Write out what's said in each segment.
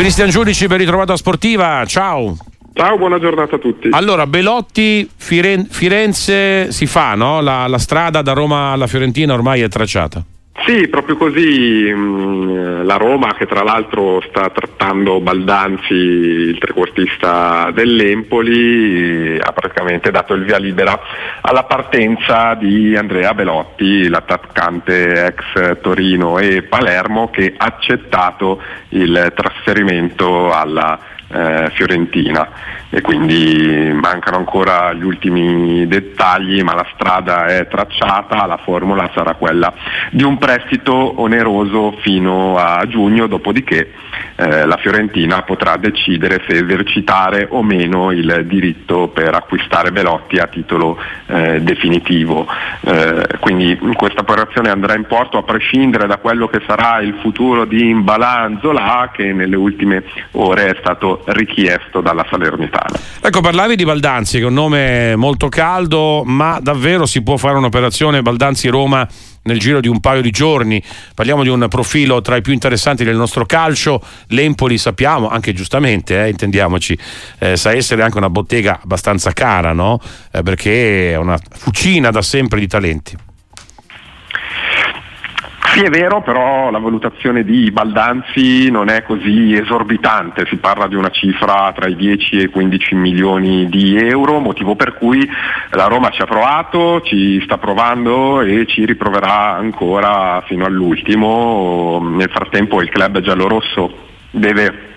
Cristian Giudici ben ritrovato a Sportiva, ciao. Ciao, buona giornata a tutti. Allora, Belotti, Firen- Firenze si fa, no? La, la strada da Roma alla Fiorentina ormai è tracciata. Sì, proprio così mh, la Roma che tra l'altro sta trattando Baldanzi, il trequartista dell'Empoli, ha praticamente dato il via libera alla partenza di Andrea Belotti, l'attaccante ex Torino e Palermo che ha accettato il trasferimento alla eh, Fiorentina e quindi mancano ancora gli ultimi dettagli ma la strada è tracciata, la formula sarà quella di un prestito oneroso fino a giugno, dopodiché eh, la Fiorentina potrà decidere se esercitare o meno il diritto per acquistare Belotti a titolo eh, definitivo. Eh, quindi questa operazione andrà in porto a prescindere da quello che sarà il futuro di Imbalanzola che nelle ultime ore è stato richiesto dalla Salernitana. Ecco, parlavi di Baldanzi, che è un nome molto caldo, ma davvero si può fare un'operazione Baldanzi-Roma nel giro di un paio di giorni. Parliamo di un profilo tra i più interessanti del nostro calcio. L'Empoli sappiamo, anche giustamente, eh, intendiamoci, eh, sa essere anche una bottega abbastanza cara, no? Eh, perché è una fucina da sempre di talenti. Sì, è vero, però la valutazione di Baldanzi non è così esorbitante, si parla di una cifra tra i 10 e i 15 milioni di euro, motivo per cui la Roma ci ha provato, ci sta provando e ci riproverà ancora fino all'ultimo. Nel frattempo il club giallorosso deve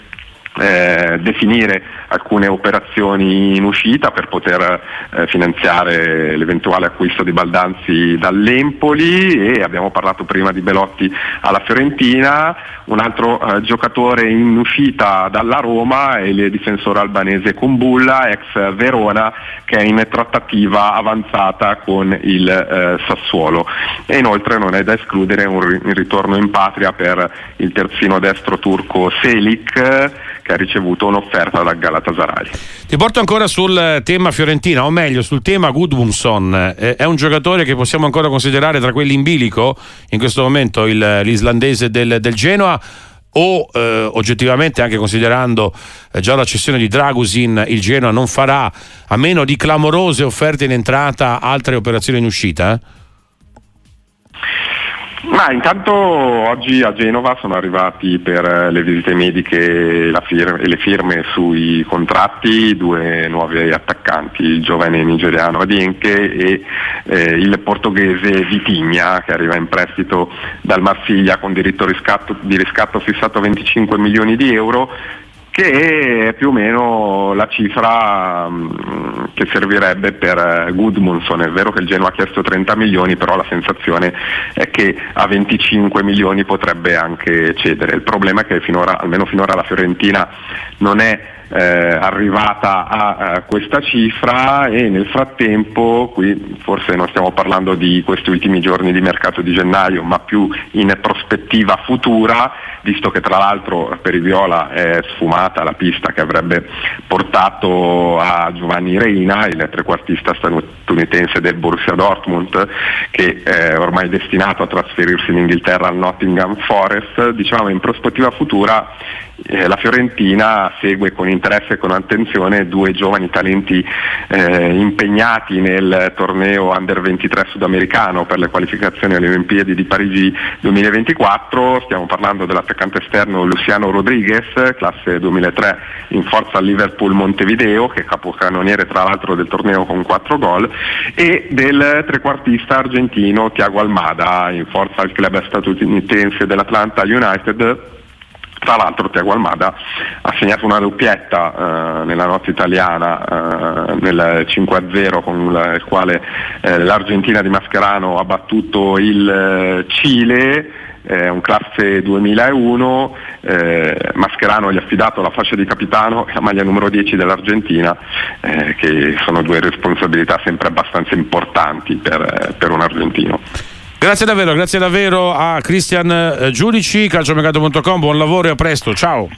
eh, definire alcune operazioni in uscita per poter eh, finanziare l'eventuale acquisto di Baldanzi dall'Empoli e abbiamo parlato prima di Belotti alla Fiorentina, un altro eh, giocatore in uscita dalla Roma è il difensore albanese Kumbulla, ex Verona, che è in trattativa avanzata con il eh, Sassuolo. E inoltre non è da escludere un ritorno in patria per il terzino destro turco Selik che ha ricevuto un'offerta dal Galatasaray. Ti porto ancora sul tema Fiorentina, o meglio sul tema Gudmundsson. Eh, è un giocatore che possiamo ancora considerare tra quelli in bilico in questo momento, il, l'islandese del, del Genoa o eh, oggettivamente anche considerando eh, già la cessione di Dragusin il Genoa non farà a meno di clamorose offerte in entrata altre operazioni in uscita? Eh? Ma intanto oggi a Genova sono arrivati per le visite mediche e le firme sui contratti due nuovi attaccanti, il giovane nigeriano Adienke e eh, il portoghese Vitigna che arriva in prestito dal Marsiglia con diritto riscatto, di riscatto fissato a 25 milioni di euro che è più o meno la cifra mh, che servirebbe per Goodmunson. È vero che il Genoa ha chiesto 30 milioni, però la sensazione è che a 25 milioni potrebbe anche cedere. Il problema è che finora, almeno finora la Fiorentina non è eh, arrivata a, a, questa cifra e nel frattempo, qui forse non stiamo parlando di questi ultimi giorni di mercato di gennaio, ma più in prospettiva futura, visto che tra l'altro per i Viola è sfumata la pista che avrebbe portato a Giovanni Reina, il trequartista statunitense del Borussia Dortmund, che è ormai destinato a trasferirsi in Inghilterra al Nottingham Forest, diciamo in prospettiva futura eh, la Fiorentina segue con interesse e con attenzione due giovani talenti eh, impegnati nel torneo Under 23 sudamericano per le qualificazioni alle Olimpiadi di Parigi 2024. Stiamo parlando dell'attaccante esterno Luciano Rodriguez, classe 2003 in forza al Liverpool Montevideo, che è capocannoniere tra l'altro del torneo con 4 gol, e del trequartista argentino Tiago Almada in forza al club statunitense dell'Atlanta United tra l'altro Tiago Almada ha segnato una doppietta eh, nella notte italiana eh, nel 5-0 con il quale eh, l'Argentina di Mascherano ha battuto il eh, Cile è un classe 2001, eh, Mascherano gli ha affidato la fascia di capitano e la maglia numero 10 dell'Argentina, eh, che sono due responsabilità sempre abbastanza importanti per, per un argentino. Grazie davvero, grazie davvero a Cristian eh, Giudici, calciomercato.com, buon lavoro e a presto, ciao.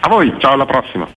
A voi, ciao alla prossima.